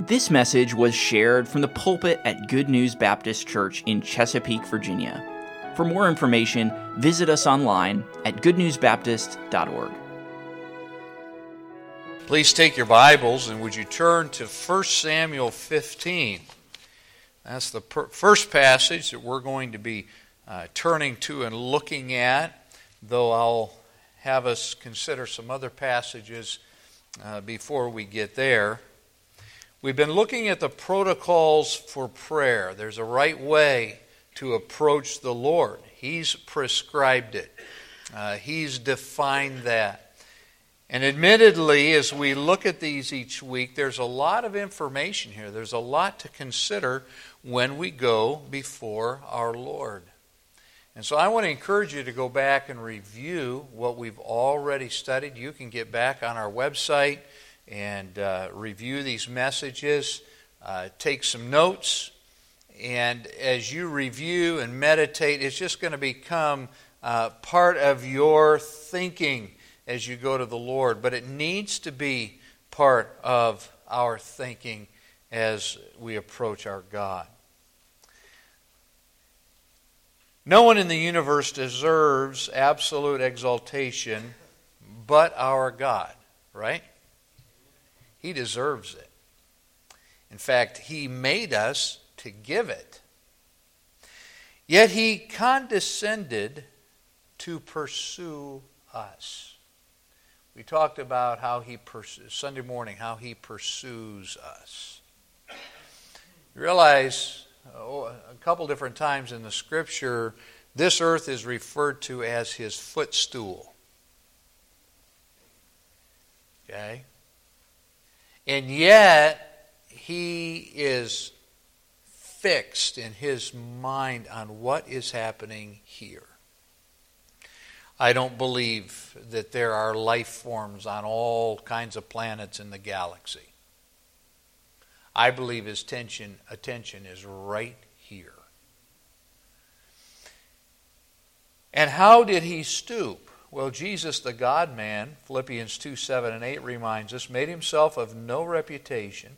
This message was shared from the pulpit at Good News Baptist Church in Chesapeake, Virginia. For more information, visit us online at goodnewsbaptist.org. Please take your Bibles and would you turn to 1 Samuel 15. That's the per- first passage that we're going to be uh, turning to and looking at, though I'll have us consider some other passages uh, before we get there. We've been looking at the protocols for prayer. There's a right way to approach the Lord, He's prescribed it, uh, He's defined that. And admittedly, as we look at these each week, there's a lot of information here. There's a lot to consider when we go before our Lord. And so I want to encourage you to go back and review what we've already studied. You can get back on our website and uh, review these messages, uh, take some notes, and as you review and meditate, it's just going to become uh, part of your thinking as you go to the Lord. But it needs to be part of our thinking as we approach our God. No one in the universe deserves absolute exaltation but our God, right? He deserves it. In fact, He made us to give it. Yet He condescended to pursue us. We talked about how He, pursues, Sunday morning, how He pursues us. You realize oh, a couple different times in the Scripture, this earth is referred to as His footstool. Okay? And yet, he is fixed in his mind on what is happening here. I don't believe that there are life forms on all kinds of planets in the galaxy. I believe his tension, attention is right here. And how did he stoop? Well, Jesus, the God man, Philippians 2 7 and 8 reminds us, made himself of no reputation,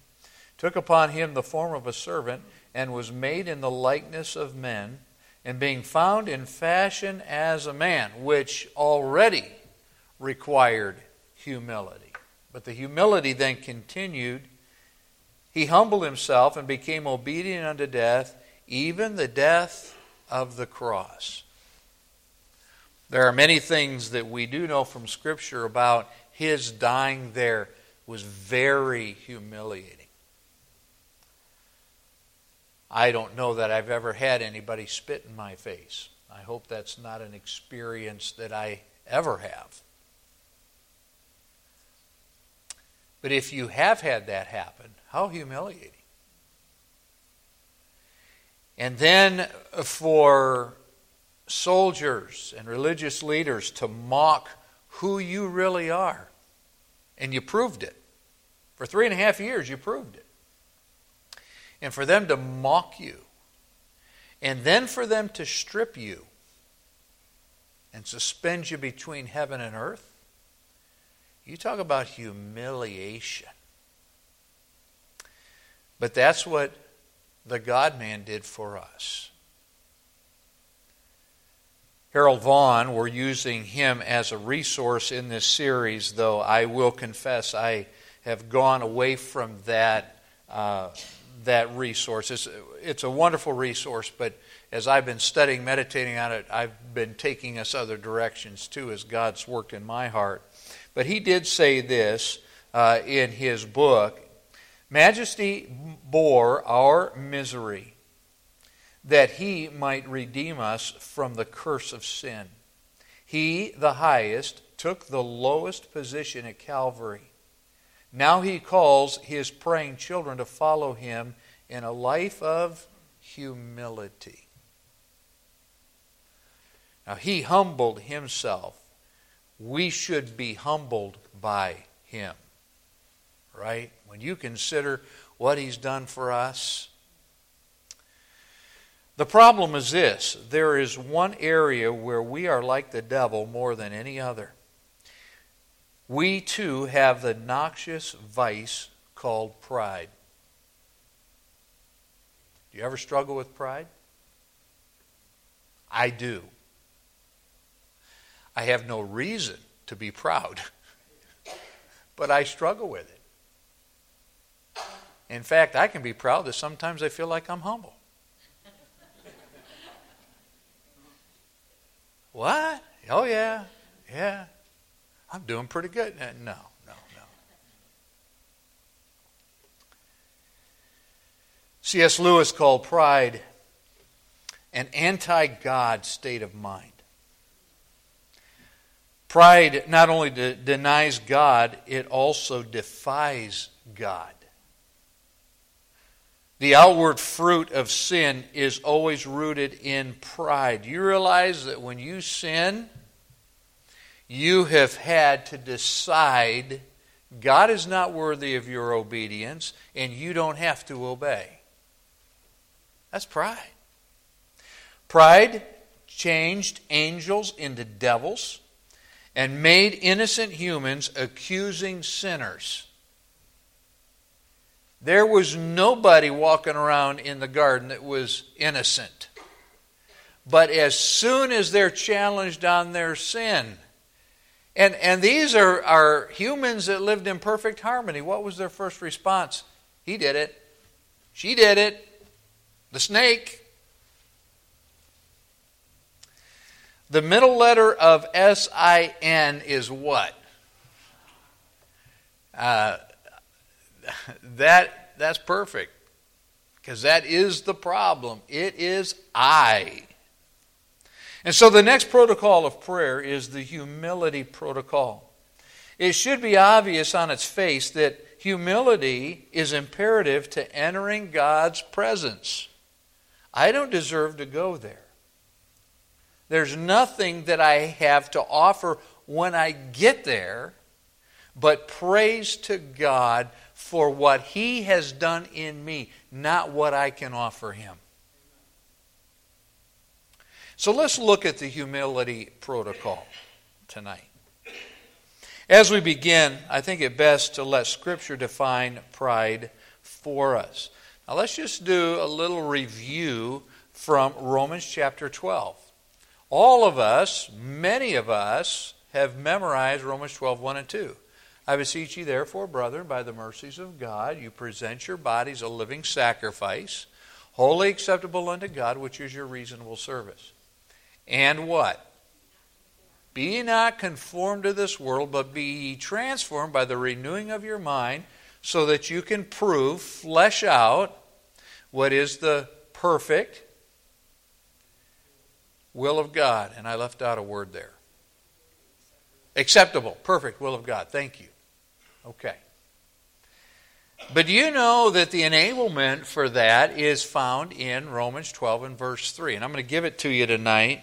took upon him the form of a servant, and was made in the likeness of men, and being found in fashion as a man, which already required humility. But the humility then continued. He humbled himself and became obedient unto death, even the death of the cross. There are many things that we do know from Scripture about his dying there was very humiliating. I don't know that I've ever had anybody spit in my face. I hope that's not an experience that I ever have. But if you have had that happen, how humiliating. And then for soldiers and religious leaders to mock who you really are. And you proved it. For three and a half years, you proved it. And for them to mock you, and then for them to strip you and suspend you between heaven and earth, you talk about humiliation. But that's what the God man did for us. Harold Vaughn, we're using him as a resource in this series, though I will confess I have gone away from that, uh, that resource. It's, it's a wonderful resource, but as I've been studying, meditating on it, I've been taking us other directions too as God's worked in my heart. But he did say this uh, in his book Majesty bore our misery that he might redeem us from the curse of sin. He, the highest, took the lowest position at Calvary. Now he calls his praying children to follow him in a life of humility. Now he humbled himself. We should be humbled by him. Right? When you consider what he's done for us, the problem is this there is one area where we are like the devil more than any other. We too have the noxious vice called pride. Do you ever struggle with pride? I do. I have no reason to be proud, but I struggle with it. In fact, I can be proud that sometimes I feel like I'm humble. What? Oh, yeah, yeah. I'm doing pretty good. Uh, no, no, no. C.S. Lewis called pride an anti God state of mind. Pride not only de- denies God, it also defies God. The outward fruit of sin is always rooted in pride. You realize that when you sin, you have had to decide God is not worthy of your obedience, and you don't have to obey. That's pride. Pride changed angels into devils and made innocent humans accusing sinners. There was nobody walking around in the garden that was innocent. But as soon as they're challenged on their sin, and, and these are, are humans that lived in perfect harmony, what was their first response? He did it. She did it. The snake. The middle letter of S I N is what? Uh, that that's perfect because that is the problem. It is I. And so the next protocol of prayer is the humility protocol. It should be obvious on its face that humility is imperative to entering God's presence. I don't deserve to go there. There's nothing that I have to offer when I get there but praise to God for what He has done in me, not what I can offer Him. So let's look at the humility protocol tonight. As we begin, I think it best to let Scripture define pride for us. Now let's just do a little review from Romans chapter 12. All of us, many of us, have memorized Romans 12, 1 and 2. I beseech you, therefore, brethren, by the mercies of God, you present your bodies a living sacrifice, wholly acceptable unto God, which is your reasonable service. And what? Be not conformed to this world, but be ye transformed by the renewing of your mind, so that you can prove, flesh out, what is the perfect, will of God. And I left out a word there. Acceptable, perfect will of God. Thank you. Okay. But you know that the enablement for that is found in Romans 12 and verse 3? And I'm going to give it to you tonight.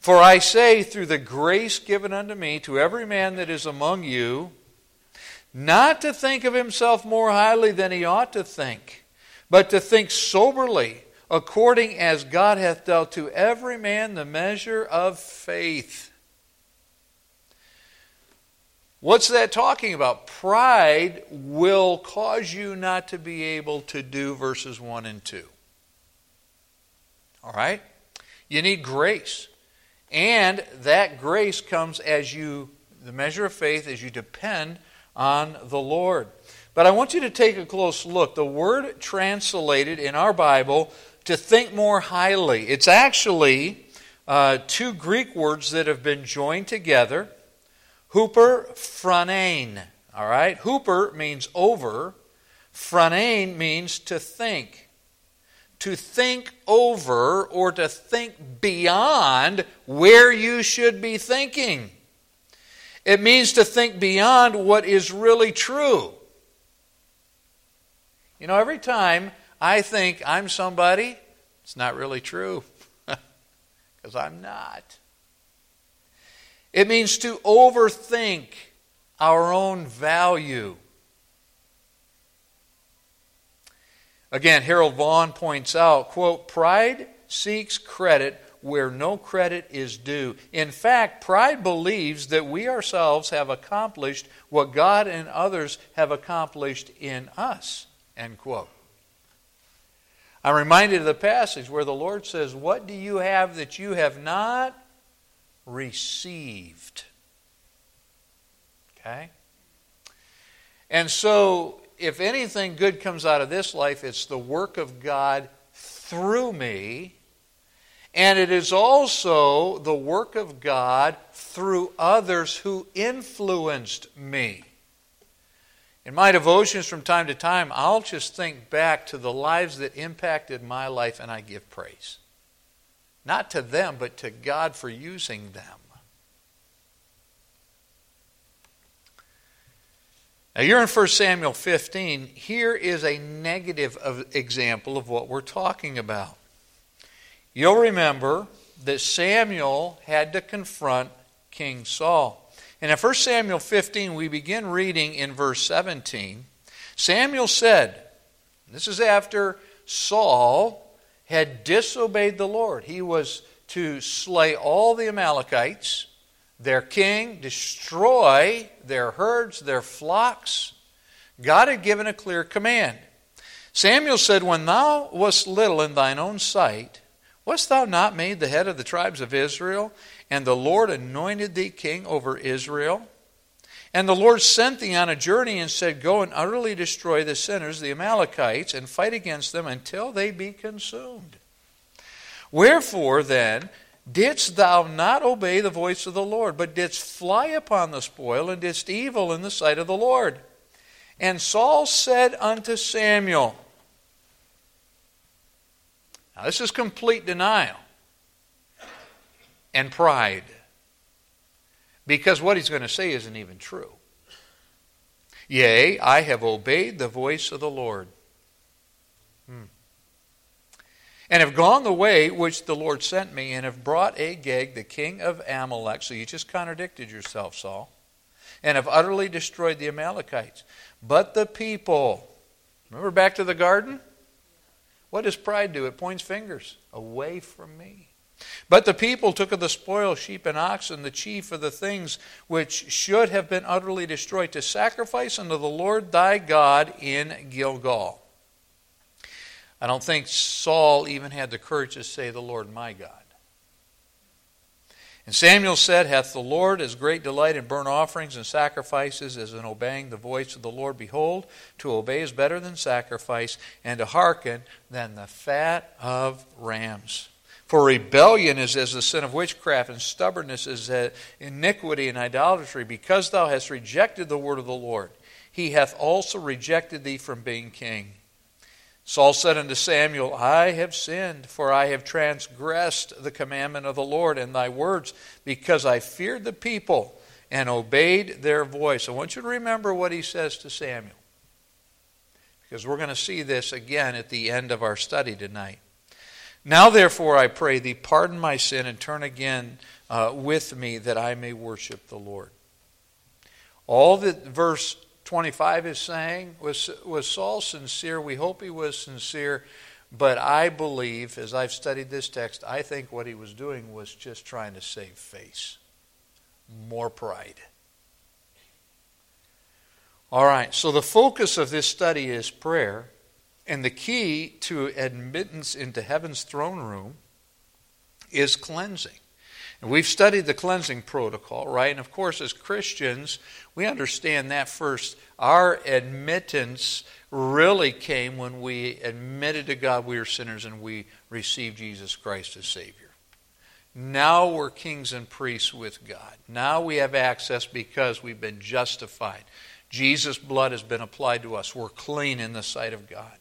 For I say, through the grace given unto me, to every man that is among you, not to think of himself more highly than he ought to think, but to think soberly according as God hath dealt to every man the measure of faith. What's that talking about? Pride will cause you not to be able to do verses 1 and 2. All right? You need grace. And that grace comes as you, the measure of faith, as you depend on the Lord. But I want you to take a close look. The word translated in our Bible to think more highly. It's actually uh, two Greek words that have been joined together huper phronein. All right? Huper means over, phronein means to think. To think over or to think beyond where you should be thinking. It means to think beyond what is really true. You know, every time I think I'm somebody. It's not really true because I'm not. It means to overthink our own value. Again, Harold Vaughn points out, quote, pride seeks credit where no credit is due. In fact, pride believes that we ourselves have accomplished what God and others have accomplished in us, end quote. I'm reminded of the passage where the Lord says, What do you have that you have not received? Okay? And so, if anything good comes out of this life, it's the work of God through me. And it is also the work of God through others who influenced me. In my devotions from time to time, I'll just think back to the lives that impacted my life and I give praise. Not to them, but to God for using them. Now, you're in 1 Samuel 15. Here is a negative of example of what we're talking about. You'll remember that Samuel had to confront King Saul. And in 1 Samuel 15, we begin reading in verse 17. Samuel said, This is after Saul had disobeyed the Lord. He was to slay all the Amalekites, their king, destroy their herds, their flocks. God had given a clear command. Samuel said, When thou wast little in thine own sight, wast thou not made the head of the tribes of Israel? And the Lord anointed thee king over Israel. And the Lord sent thee on a journey and said, Go and utterly destroy the sinners, the Amalekites, and fight against them until they be consumed. Wherefore then didst thou not obey the voice of the Lord, but didst fly upon the spoil, and didst evil in the sight of the Lord? And Saul said unto Samuel, Now this is complete denial and pride. Because what he's going to say isn't even true. Yea, I have obeyed the voice of the Lord. Hmm. And have gone the way which the Lord sent me, and have brought Agag, the king of Amalek. So you just contradicted yourself, Saul. And have utterly destroyed the Amalekites. But the people, remember back to the garden? What does pride do? It points fingers away from me. But the people took of the spoil sheep and oxen, the chief of the things which should have been utterly destroyed, to sacrifice unto the Lord thy God in Gilgal. I don't think Saul even had the courage to say, The Lord my God. And Samuel said, Hath the Lord as great delight in burnt offerings and sacrifices as in obeying the voice of the Lord? Behold, to obey is better than sacrifice, and to hearken than the fat of rams. For rebellion is as the sin of witchcraft, and stubbornness is iniquity and idolatry. Because thou hast rejected the word of the Lord, he hath also rejected thee from being king. Saul said unto Samuel, I have sinned, for I have transgressed the commandment of the Lord and thy words, because I feared the people and obeyed their voice. I want you to remember what he says to Samuel, because we're going to see this again at the end of our study tonight. Now, therefore, I pray thee, pardon my sin and turn again uh, with me that I may worship the Lord. All that verse 25 is saying was, was Saul sincere? We hope he was sincere, but I believe, as I've studied this text, I think what he was doing was just trying to save face. More pride. All right, so the focus of this study is prayer. And the key to admittance into heaven's throne room is cleansing. And we've studied the cleansing protocol, right? And of course, as Christians, we understand that first. Our admittance really came when we admitted to God we are sinners and we received Jesus Christ as Savior. Now we're kings and priests with God. Now we have access because we've been justified. Jesus' blood has been applied to us. We're clean in the sight of God.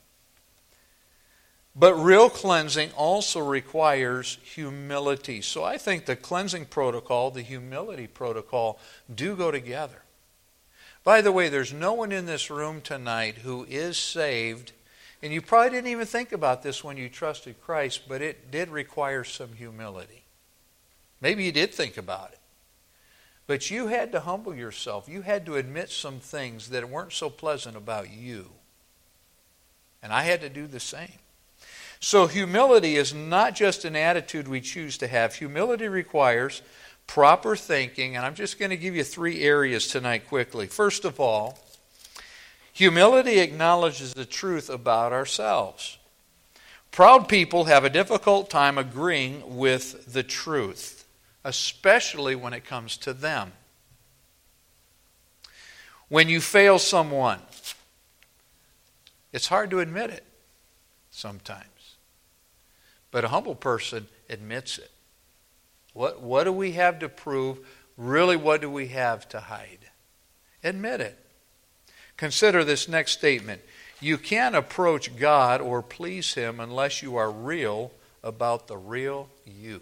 But real cleansing also requires humility. So I think the cleansing protocol, the humility protocol, do go together. By the way, there's no one in this room tonight who is saved, and you probably didn't even think about this when you trusted Christ, but it did require some humility. Maybe you did think about it. But you had to humble yourself. You had to admit some things that weren't so pleasant about you. And I had to do the same. So, humility is not just an attitude we choose to have. Humility requires proper thinking, and I'm just going to give you three areas tonight quickly. First of all, humility acknowledges the truth about ourselves. Proud people have a difficult time agreeing with the truth, especially when it comes to them. When you fail someone, it's hard to admit it sometimes. But a humble person admits it. What, what do we have to prove? Really, what do we have to hide? Admit it. Consider this next statement you can't approach God or please Him unless you are real about the real you.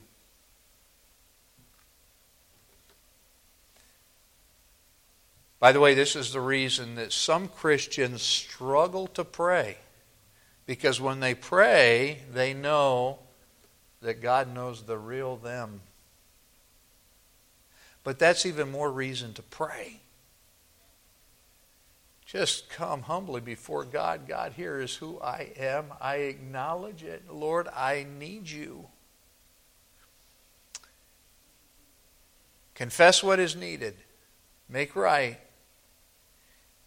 By the way, this is the reason that some Christians struggle to pray. Because when they pray, they know that God knows the real them. But that's even more reason to pray. Just come humbly before God. God, here is who I am. I acknowledge it. Lord, I need you. Confess what is needed, make right,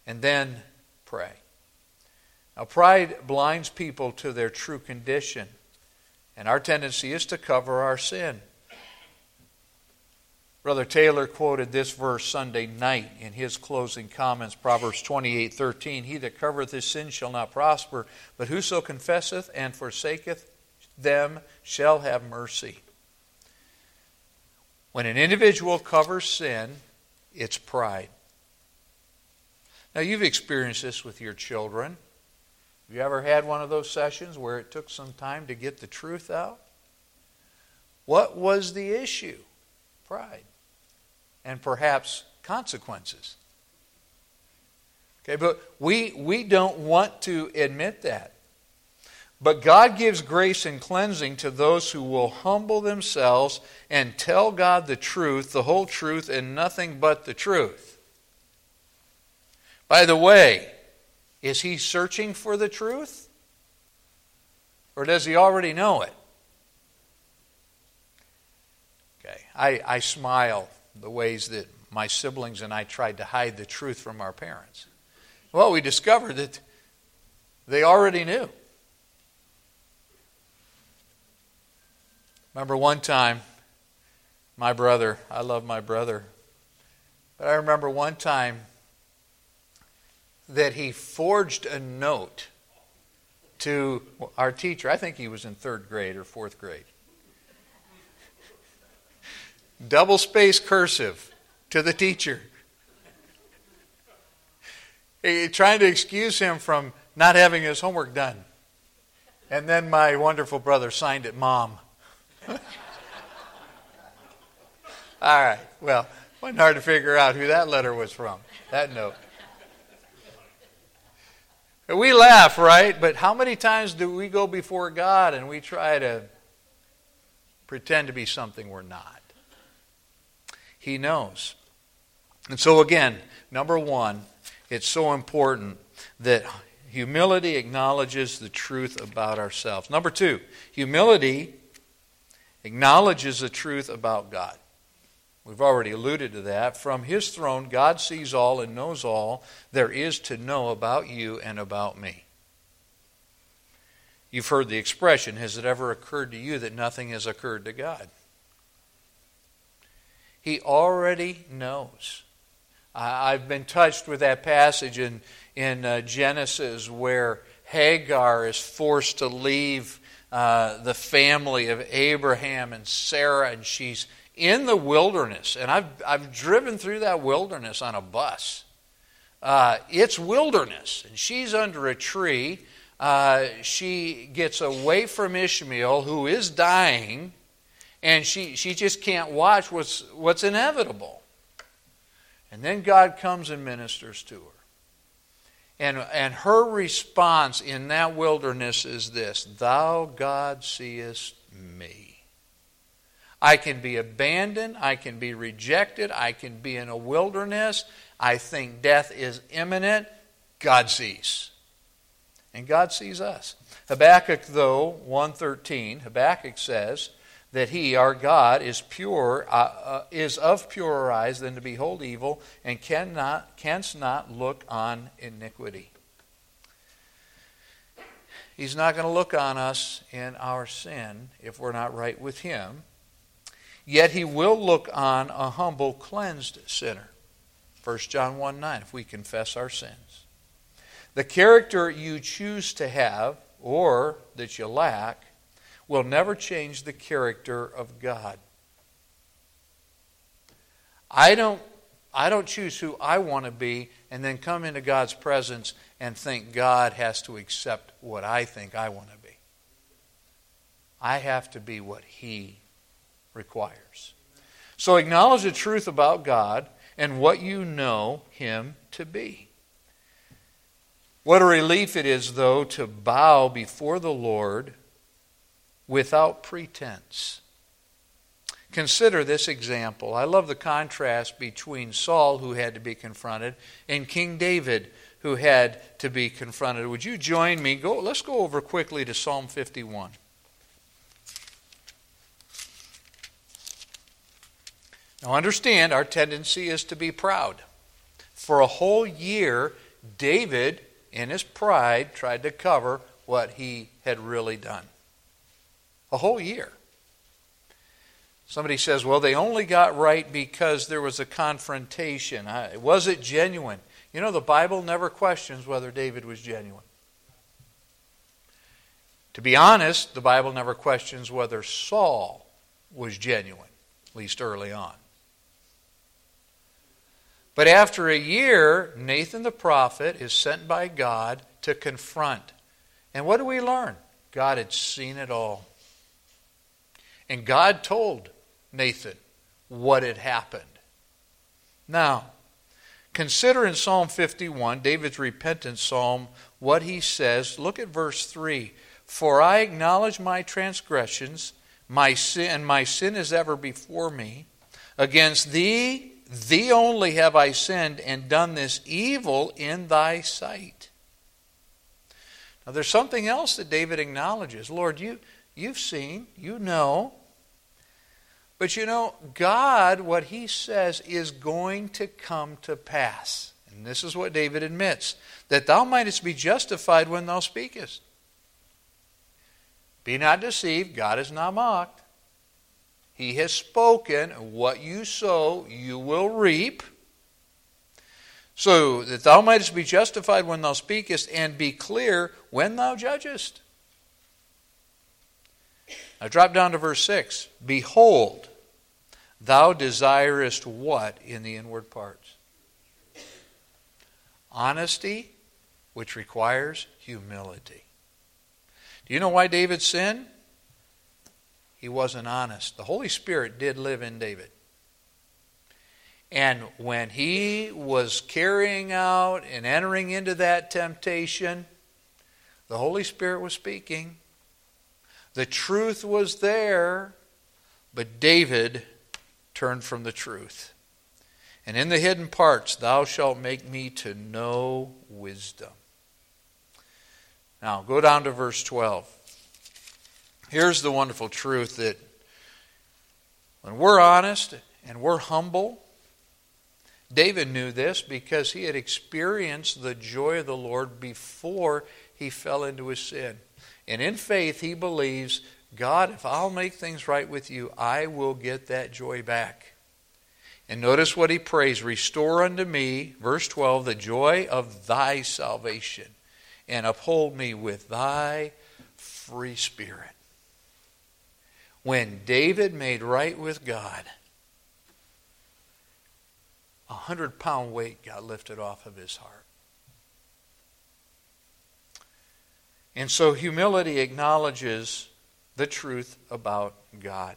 and then pray. Now, pride blinds people to their true condition, and our tendency is to cover our sin. Brother Taylor quoted this verse Sunday night in his closing comments, Proverbs 28 13. He that covereth his sin shall not prosper, but whoso confesseth and forsaketh them shall have mercy. When an individual covers sin, it's pride. Now, you've experienced this with your children. You ever had one of those sessions where it took some time to get the truth out? What was the issue? Pride and perhaps consequences. Okay, but we, we don't want to admit that. But God gives grace and cleansing to those who will humble themselves and tell God the truth, the whole truth, and nothing but the truth. By the way, is he searching for the truth? Or does he already know it? Okay, I, I smile the ways that my siblings and I tried to hide the truth from our parents. Well, we discovered that they already knew. Remember one time, my brother, I love my brother, but I remember one time that he forged a note to our teacher. I think he was in third grade or fourth grade double space cursive to the teacher. trying to excuse him from not having his homework done. And then my wonderful brother signed it, Mom. All right, well, wasn't hard to figure out who that letter was from, that note. We laugh, right? But how many times do we go before God and we try to pretend to be something we're not? He knows. And so, again, number one, it's so important that humility acknowledges the truth about ourselves. Number two, humility acknowledges the truth about God. We've already alluded to that. From His throne, God sees all and knows all there is to know about you and about me. You've heard the expression Has it ever occurred to you that nothing has occurred to God? He already knows. I've been touched with that passage in, in uh, Genesis where Hagar is forced to leave uh, the family of Abraham and Sarah, and she's in the wilderness. And I've, I've driven through that wilderness on a bus. Uh, it's wilderness, and she's under a tree. Uh, she gets away from Ishmael, who is dying and she, she just can't watch what's, what's inevitable. And then God comes and ministers to her. And, and her response in that wilderness is this Thou, God, seest me. I can be abandoned. I can be rejected. I can be in a wilderness. I think death is imminent. God sees. And God sees us. Habakkuk, though, 113, Habakkuk says, that he, our God, is pure, uh, uh, is of purer eyes than to behold evil, and cannot, canst not look on iniquity. He's not going to look on us in our sin if we're not right with Him. Yet He will look on a humble, cleansed sinner. 1 John 1 9, if we confess our sins. The character you choose to have or that you lack will never change the character of God. I don't, I don't choose who I want to be and then come into God's presence and think God has to accept what I think I want to be. I have to be what He requires. So acknowledge the truth about God and what you know Him to be. What a relief it is, though, to bow before the Lord without pretense. Consider this example. I love the contrast between Saul, who had to be confronted, and King David, who had to be confronted. Would you join me? Go, let's go over quickly to Psalm 51. Now, understand, our tendency is to be proud. For a whole year, David, in his pride, tried to cover what he had really done. A whole year. Somebody says, well, they only got right because there was a confrontation. Was it genuine? You know, the Bible never questions whether David was genuine. To be honest, the Bible never questions whether Saul was genuine, at least early on. But after a year, Nathan the prophet is sent by God to confront. And what do we learn? God had seen it all. And God told Nathan what had happened. Now, consider in Psalm 51, David's repentance psalm, what he says. Look at verse 3 For I acknowledge my transgressions, my sin, and my sin is ever before me. Against thee Thee only have I sinned and done this evil in thy sight. Now, there's something else that David acknowledges. Lord, you, you've seen, you know. But you know, God, what he says, is going to come to pass. And this is what David admits that thou mightest be justified when thou speakest. Be not deceived, God is not mocked. He has spoken, what you sow, you will reap. So that thou mightest be justified when thou speakest, and be clear when thou judgest. Now drop down to verse 6. Behold, thou desirest what in the inward parts? Honesty, which requires humility. Do you know why David sinned? He wasn't honest. The Holy Spirit did live in David. And when he was carrying out and entering into that temptation, the Holy Spirit was speaking. The truth was there, but David turned from the truth. And in the hidden parts, thou shalt make me to know wisdom. Now, go down to verse 12. Here's the wonderful truth that when we're honest and we're humble, David knew this because he had experienced the joy of the Lord before he fell into his sin. And in faith, he believes, God, if I'll make things right with you, I will get that joy back. And notice what he prays Restore unto me, verse 12, the joy of thy salvation, and uphold me with thy free spirit when David made right with God, a hundred pound weight got lifted off of his heart. And so humility acknowledges the truth about God.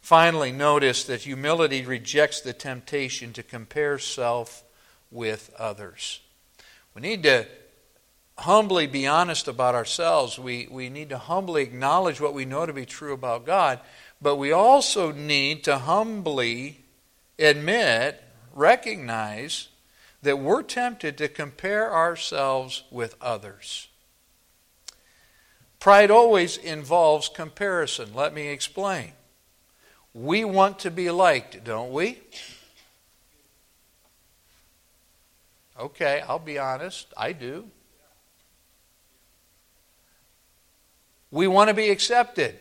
Finally, notice that humility rejects the temptation to compare self with others. We need to humbly be honest about ourselves. We, we need to humbly acknowledge what we know to be true about God, but we also need to humbly admit, recognize that we're tempted to compare ourselves with others. Pride always involves comparison. Let me explain. We want to be liked, don't we? Okay, I'll be honest. I do. We want to be accepted.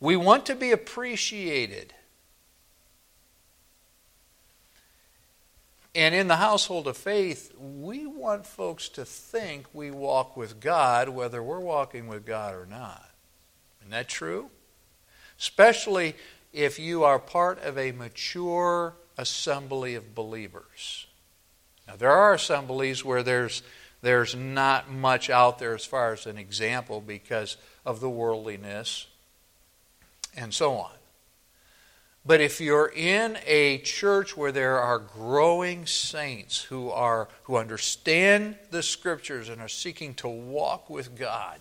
We want to be appreciated. And in the household of faith, we want folks to think we walk with God, whether we're walking with God or not. Isn't that true? Especially if you are part of a mature assembly of believers. Now, there are assemblies where there's, there's not much out there as far as an example because of the worldliness and so on. But if you're in a church where there are growing saints who are who understand the scriptures and are seeking to walk with God,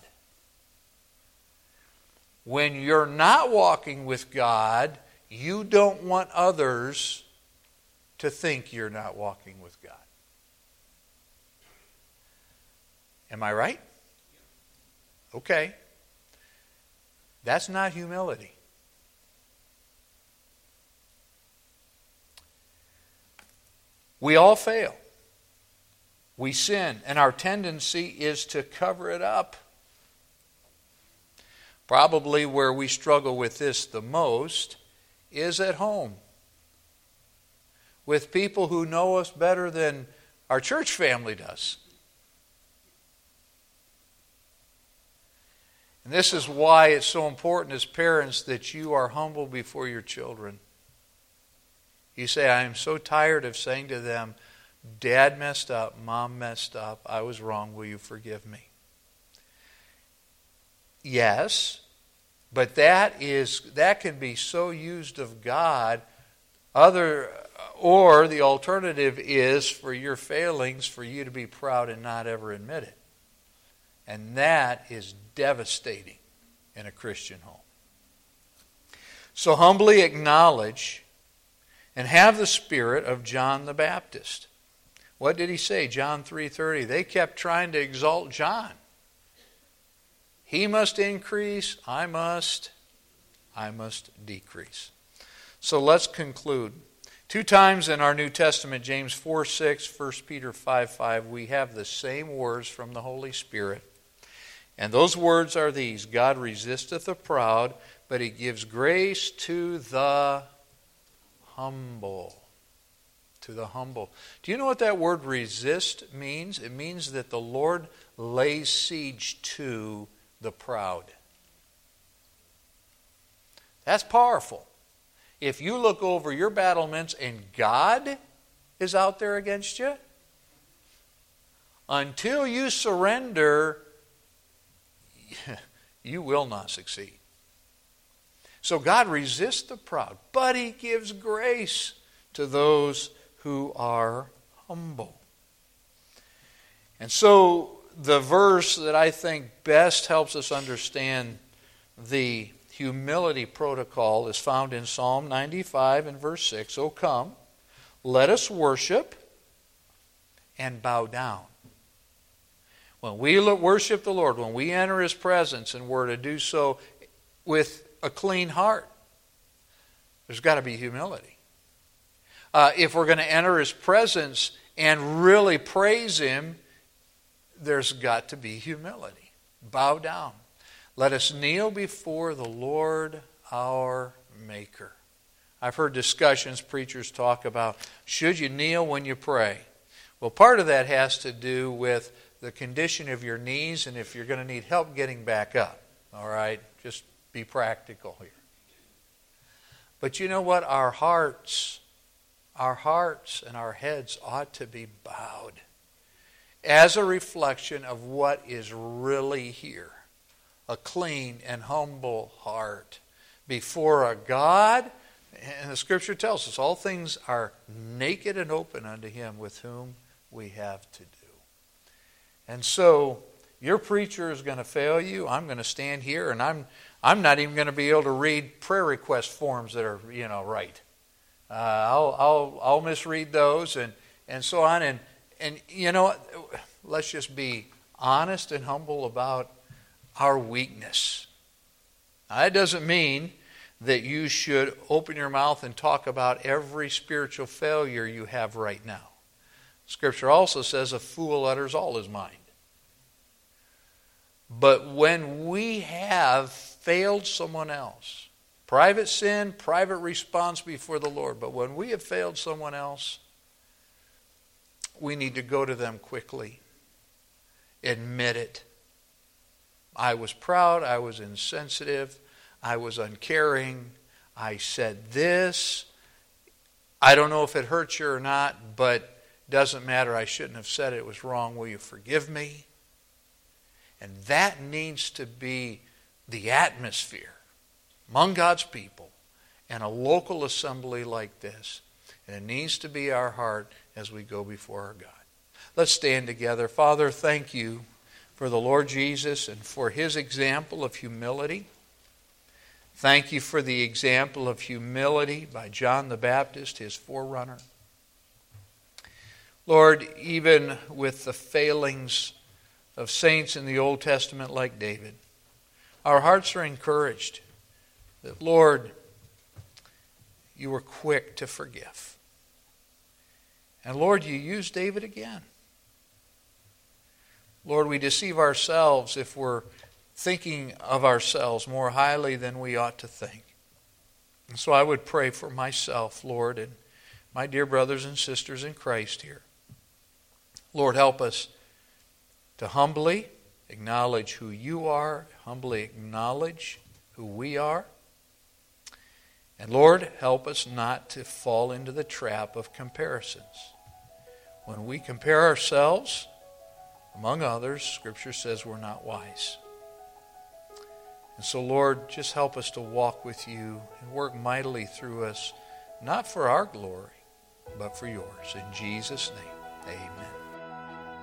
when you're not walking with God, you don't want others to think you're not walking with God. Am I right? Okay. That's not humility. We all fail. We sin, and our tendency is to cover it up. Probably where we struggle with this the most is at home with people who know us better than our church family does. And this is why it's so important as parents that you are humble before your children. You say, I am so tired of saying to them, Dad messed up, Mom messed up, I was wrong, will you forgive me? Yes, but that is that can be so used of God. Other or the alternative is for your failings for you to be proud and not ever admit it. And that is devastating in a Christian home. So humbly acknowledge and have the spirit of John the Baptist. What did he say? John 3:30. They kept trying to exalt John. He must increase, I must I must decrease. So let's conclude. Two times in our New Testament, James 4 6, 1 Peter 5 5, we have the same words from the Holy Spirit. And those words are these God resisteth the proud, but he gives grace to the humble. To the humble. Do you know what that word resist means? It means that the Lord lays siege to the proud. That's powerful. If you look over your battlements and God is out there against you, until you surrender, you will not succeed. So God resists the proud, but He gives grace to those who are humble. And so the verse that I think best helps us understand the humility protocol is found in Psalm 95 and verse 6. Oh, come, let us worship and bow down. When we worship the Lord, when we enter His presence, and we're to do so with a clean heart. There's got to be humility. Uh, if we're going to enter his presence and really praise him, there's got to be humility. Bow down. Let us kneel before the Lord our Maker. I've heard discussions, preachers talk about should you kneel when you pray? Well, part of that has to do with the condition of your knees and if you're going to need help getting back up. All right? Just be practical here. But you know what? Our hearts, our hearts and our heads ought to be bowed as a reflection of what is really here a clean and humble heart before a God. And the scripture tells us all things are naked and open unto him with whom we have to do. And so your preacher is going to fail you. I'm going to stand here and I'm I'm not even going to be able to read prayer request forms that are, you know, right. Uh, I'll, I'll, I'll misread those and, and so on. And, and, you know, let's just be honest and humble about our weakness. Now, that doesn't mean that you should open your mouth and talk about every spiritual failure you have right now. Scripture also says a fool utters all his mind. But when we have failed someone else, private sin, private response before the Lord, but when we have failed someone else, we need to go to them quickly, admit it. I was proud, I was insensitive, I was uncaring, I said this. I don't know if it hurts you or not, but doesn't matter. I shouldn't have said it. It was wrong. Will you forgive me? And that needs to be the atmosphere among God's people and a local assembly like this. And it needs to be our heart as we go before our God. Let's stand together. Father, thank you for the Lord Jesus and for his example of humility. Thank you for the example of humility by John the Baptist, his forerunner. Lord, even with the failings of saints in the Old Testament like David, our hearts are encouraged that, Lord, you were quick to forgive. And Lord, you use David again. Lord, we deceive ourselves if we're thinking of ourselves more highly than we ought to think. And so I would pray for myself, Lord, and my dear brothers and sisters in Christ here. Lord, help us to humbly acknowledge who you are, humbly acknowledge who we are. And Lord, help us not to fall into the trap of comparisons. When we compare ourselves among others, Scripture says we're not wise. And so, Lord, just help us to walk with you and work mightily through us, not for our glory, but for yours. In Jesus' name, amen.